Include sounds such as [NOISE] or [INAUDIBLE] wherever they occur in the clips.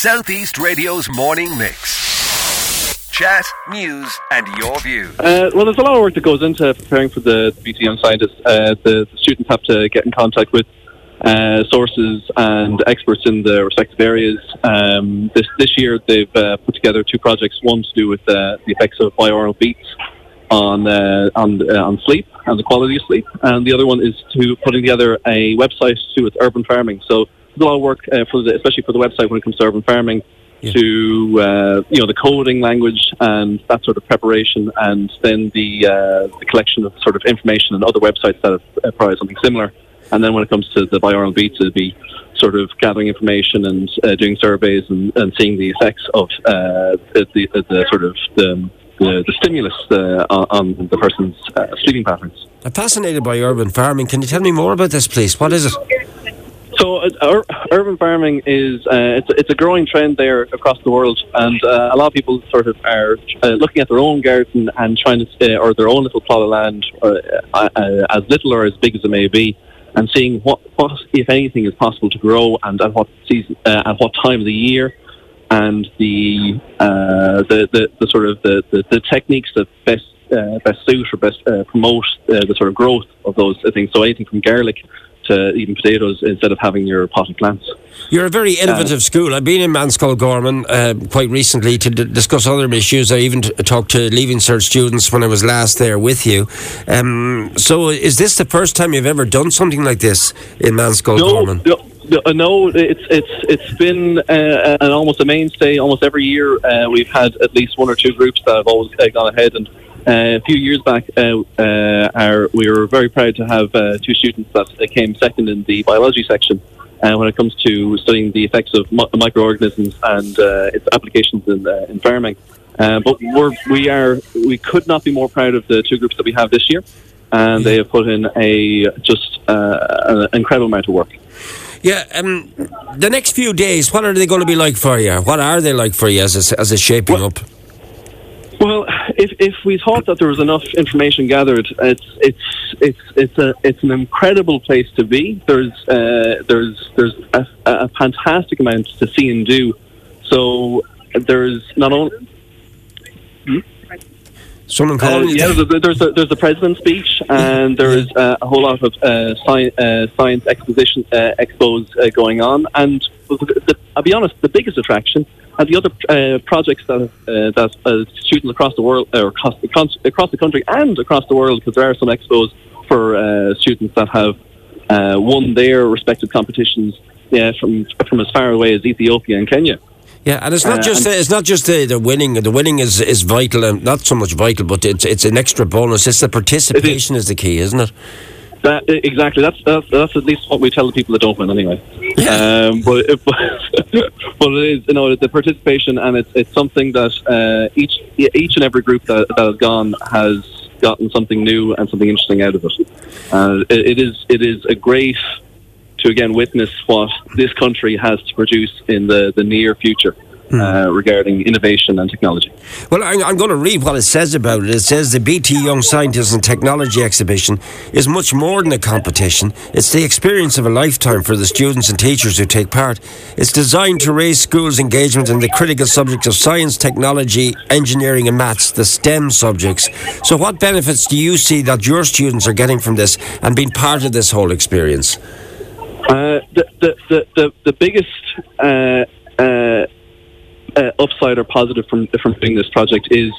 Southeast Radio's morning mix. Chat, news, and your views. Uh, well, there's a lot of work that goes into preparing for the BT Young Scientists. Uh, the, the, students have to get in contact with uh, sources and experts in the respective areas. Um, this this year, they've uh, put together two projects. One to do with uh, the effects of binaural beats on uh, on on sleep and the quality of sleep, and the other one is to putting together a website to do with urban farming. So a lot of work uh, for the, especially for the website when it comes to urban farming. Yeah. To uh, you know the coding language and that sort of preparation, and then the, uh, the collection of sort of information and other websites that have uh, provide something similar. And then when it comes to the beats, it'd be sort of gathering information and uh, doing surveys and, and, seeing the effects of uh, the, the, the, sort of the, the, the stimulus uh, on the person's uh, sleeping patterns. I'm fascinated by urban farming. Can you tell me more about this, please? What is it? So, uh, urban farming is uh, it's, it's a growing trend there across the world, and uh, a lot of people sort of are uh, looking at their own garden and trying to, uh, or their own little plot of land, uh, as little or as big as it may be, and seeing what, what if anything, is possible to grow and at what season, at what time of the year, and the the, the, the sort of the, the, the techniques that best best suit or best promote the sort of growth of those things. So anything from garlic to eating potatoes instead of having your potted plants. You're a very innovative uh, school. I've been in Meánscoil Gharman uh, quite recently to d- discuss other issues. I even t- talked to Leaving Cert students when I was last there with you. Um, so, is this the first time you've ever done something like this in Meánscoil no, Gharman? No. No, it's it's it's been uh, an almost a mainstay. Almost every year, uh, we've had at least one or two groups that have always uh, gone ahead and uh, a few years back, uh, uh, our, we were very proud to have two students that came second in the biology section when it comes to studying the effects of mi- microorganisms and its applications in, in farming. but we're, we are we could not be more proud of the two groups that we have this year, and they have put in a just an incredible amount of work. Yeah, um, the next few days, what are they going to be like for you? What are they like for you as, a, as it's shaping well, up? Well, if, if we thought that there was enough information gathered, it's it's it's it's a it's an incredible place to be. There's uh, there's there's a, a, fantastic amount to see and do. So there's not only. Hmm? Someone uh, Yeah, there's a, there's a president's speech, and there's uh, a whole lot of uh, sci- uh, science exposition uh, expos uh, going on. And the, I'll be honest, the biggest attraction and the other uh, projects that uh, that uh, students across the world, or across, across the country and across the world, because there are some expos for uh, students that have uh, won their respective competitions yeah, from from as far away as Ethiopia and Kenya. Yeah, and it's not uh, just it's not just the, the winning. The winning is, is vital and not so much vital, but it's it's an extra bonus. It's the participation is. is the key, isn't it? That, exactly. That's, that's that's at least what we tell the people that don't win, anyway. Um, but, but [LAUGHS] but it is you know the participation, and it's it's something that uh, each each and every group that, that has gone has gotten something new and something interesting out of it. Uh, it, it is it is a great to again witness what this country has to produce in the the near future mm. uh, regarding innovation and technology. Well, I'm, I'm, going to read what it says about it. It says the BT Young Scientists and Technology exhibition is much more than a competition. It's the experience of a lifetime for the students and teachers who take part. It's designed to raise schools' engagement in the critical subjects of science, technology, engineering, and maths, the STEM subjects. So, what benefits do you see that your students are getting from this and being part of this whole experience? Uh, the, the, the, the, biggest uh, uh, uh, upside or positive from from doing this project is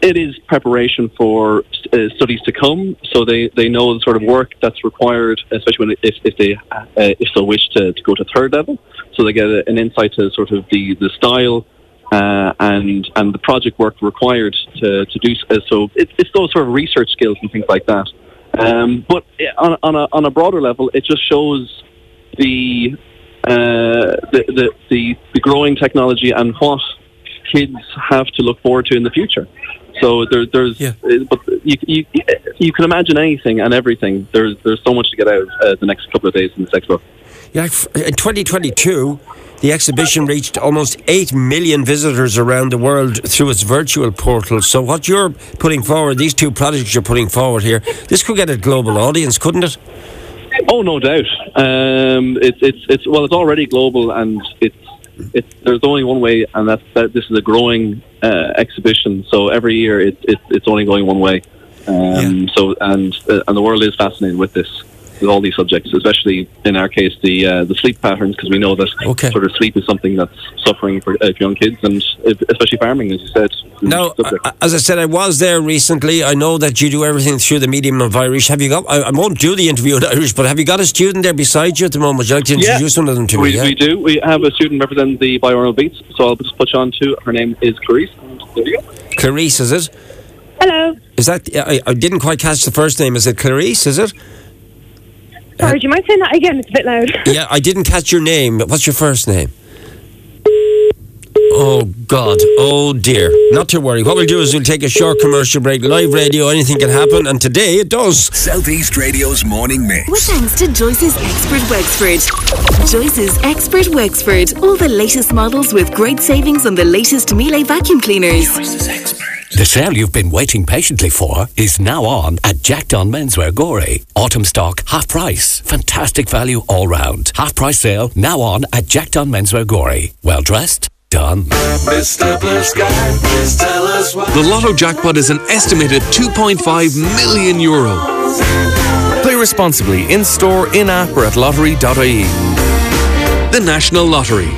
it is preparation for uh, studies to come. So they, they know the sort of work that's required, especially when if, if they if so wish to, to go to third level. So they get an insight to sort of the the style uh, and and the project work required to to do uh, so. It, it's those sort of research skills and things like that. Um, but on on a on a broader level, it just shows the uh, the, the, the, the growing technology and what kids have to look forward to in the future. So there, there's, yeah. Uh, but you, you, you can imagine anything and everything. There's, there's so much to get out of uh, the next couple of days in this expo. Yeah, in 2022, the exhibition reached almost 8 million visitors around the world through its virtual portal. So, what you're putting forward, these two projects you're putting forward here, this could get a global audience, couldn't it? Oh, no doubt. Um, it's it's it's well, it's already global, and it's it's there's only one way, and that's that this is a growing uh, exhibition. So every year it, it, it's only going one way. Um, So and uh, and the world is fascinated with this with all these subjects, especially in our case the uh, the sleep patterns, because we know that Okay. sort of sleep is something that's suffering for uh, young kids, and if- especially farming, as you said. Now, as I said, I was there recently. I know that you do everything through the medium of Irish. Have you got? I, I won't do the interview in [LAUGHS] Irish, but have you got a student there beside you at the moment? Would you like to Yeah. introduce one of them to we, me? Yeah? we do. We have a student representing the binaural beats, so I'll just put you on to. Her name is Clarice. and There you go. Clarice, is it? Hello. Is that? I, I didn't quite catch the first name. Is it Clarice? Is it? Sorry, uh, do you mind saying that again? It's a bit loud. [LAUGHS] Yeah, I didn't catch your name. What's your first name? Oh God! Oh dear! Not to worry. What we'll do is we'll take a short commercial break. Live radio, anything can happen, and today it does. Southeast Radio's morning mix. With thanks to Joyce's Expert Wexford. Joyce's Expert Wexford. All the latest models with great savings on the latest Miele vacuum cleaners. The sale you've been waiting patiently for is now on at Jack Don Menswear Gorey. Autumn stock, half price. Fantastic value all round. Half price sale now on at Jack Don Menswear Gorey. Well dressed, done. Mr. Blue Sky, please tell us why. The Lotto jackpot is an estimated 2.5 million euro. Play responsibly in store, in app, or at lottery.ie. The National Lottery.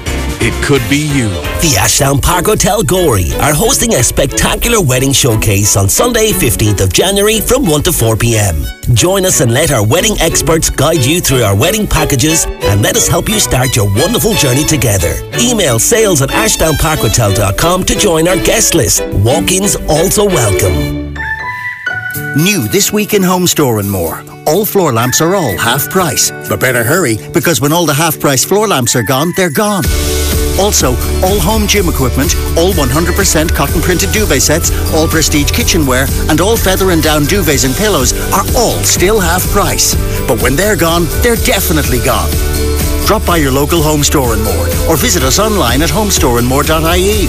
It could be you. The Ashdown Park Hotel Gorey are hosting a spectacular wedding showcase on Sunday, 15th of January from 1 to 4 p.m. Join us and let our wedding experts guide you through our wedding packages and let us help you start your wonderful journey together. Email sales at ashdownparkhotel.com to join our guest list. Walk-ins also welcome. New this week in Home Store and more. All floor lamps are all half price. But better hurry, because when all the half price floor lamps are gone, they're gone. Also, all home gym equipment, all 100% cotton printed duvet sets, all prestige kitchenware, and all feather and down duvets and pillows are all still half price. But when they're gone, they're definitely gone. Drop by your local home store and more, or visit us online at homestoreandmore.ie.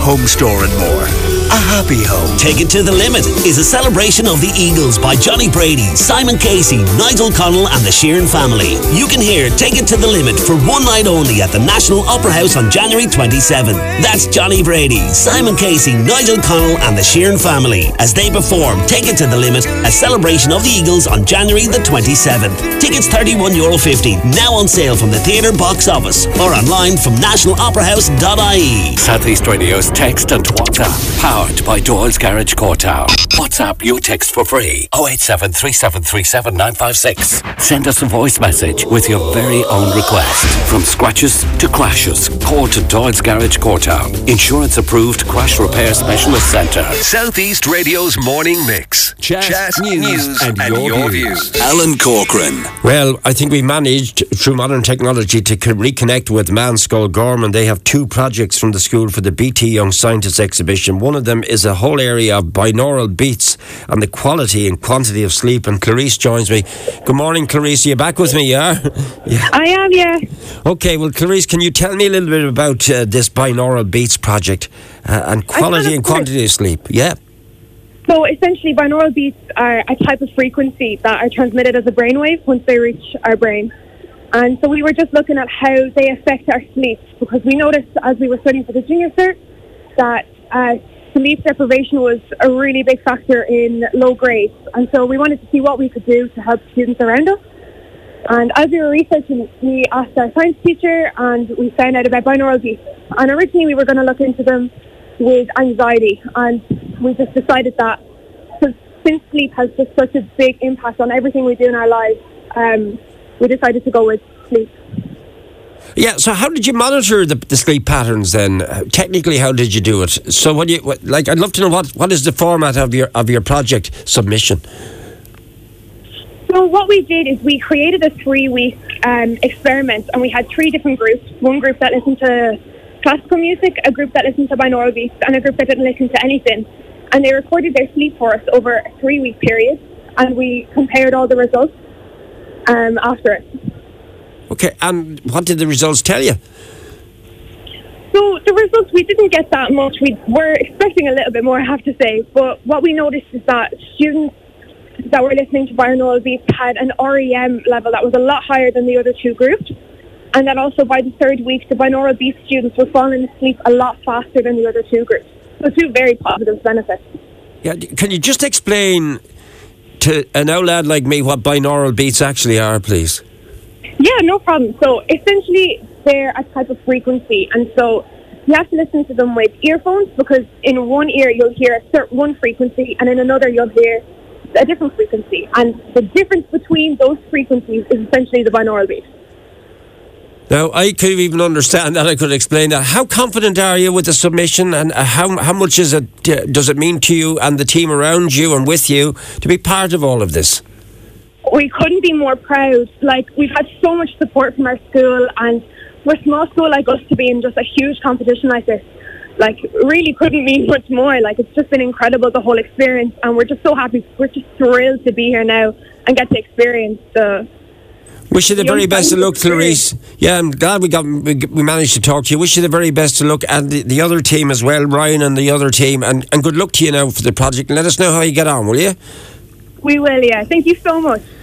Home Store and More. A happy home. Take It to the Limit is a celebration of the Eagles by Johnny Brady, Simon Casey, Nigel Connell, and the Sheeran family. You can hear Take It to the Limit for one night only at the National Opera House on January 27. That's Johnny Brady, Simon Casey, Nigel Connell, and the Sheeran family as they perform Take It to the Limit, a celebration of the Eagles on January the 27th. Tickets €31.50, now on sale from the theatre box office or online from nationaloperahouse.ie. Southeast Radio's text and WhatsApp. Powered by Doyle's Garage Courtown. WhatsApp your text for free. 087 Send us a voice message with your very own request. From scratches to crashes, call to Doyle's Garage Courtown. Insurance approved crash repair specialist centre. Southeast Radio's morning mix. Chat, news, and your views. Alan Corcoran. Well, I think we managed through modern technology to co- reconnect with Meánscoil Gharman. They have two projects from the school for the BT Young Scientists exhibition. One of them is a whole area of binaural beats and the quality and quantity of sleep. And Clarice joins me. Good morning, Clarice. Are you back with me? Yeah. [LAUGHS] yeah. I am, yeah. Okay. Well, Clarice, can you tell me a little bit about uh, this binaural beats project uh, and quality and quantity of sleep? Yeah. So essentially, binaural beats are a type of frequency that are transmitted as a brainwave once they reach our brain. And so we were just looking at how they affect our sleep because we noticed as we were studying for the junior cert that uh, sleep deprivation was a really big factor in low grades. And so we wanted to see what we could do to help students around us. And as we were researching, we asked our science teacher and we found out about binaural beats. And originally we were going to look into them with anxiety. And we just decided that since, sleep has just such a big impact on everything we do in our lives, um, we decided to go with sleep. Yeah. So, how did you monitor the, the sleep patterns then? Technically, how did you do it? So, what you like? I'd love to know what, what is the format of your of your project submission. So what we did is we created a three-week um, experiment, and we had three different groups. One group that listened to classical music, a group that listened to binaural beats, and a group that didn't listen to anything. And they recorded their sleep for us over a three-week period, and we compared all the results um, after it. Okay. And what did the results tell you? So the results, we didn't get that much. We were expecting a little bit more, I have to say. But what we noticed is that students that were listening to binaural beats had an REM level that was a lot higher than the other two groups. and then also by the third week, the binaural beat students were falling asleep a lot faster than the other two groups. So two very positive benefits. Yeah, can you just explain to an old lad like me what binaural beats actually are, please? Yeah, no problem. So essentially, they're a type of frequency, and so you have to listen to them with earphones because in one ear you'll hear a certain one frequency, and in another you'll hear a different frequency. And the difference between those frequencies is essentially the binaural beat. Now, I could even understand that. I could explain that. How confident are you with the submission, and uh, how how much is it? Does it mean to you and the team around you and with you to be part of all of this? We couldn't be more proud. Like we've had so much support from our school, and we're a small school like us to be in just a huge competition like this. Like really couldn't mean much more. Like it's just been incredible the whole experience, and we're just so happy. We're just thrilled to be here now and get to experience the Wish you the very best of luck, Clarice. Yeah, I'm glad we got we, we managed to talk to you. Wish you the very best of luck, and the, the other team as well, Ryan and the other team, and, and good luck to you now for the project. And let us know how you get on, will you? We will, yeah. Thank you so much.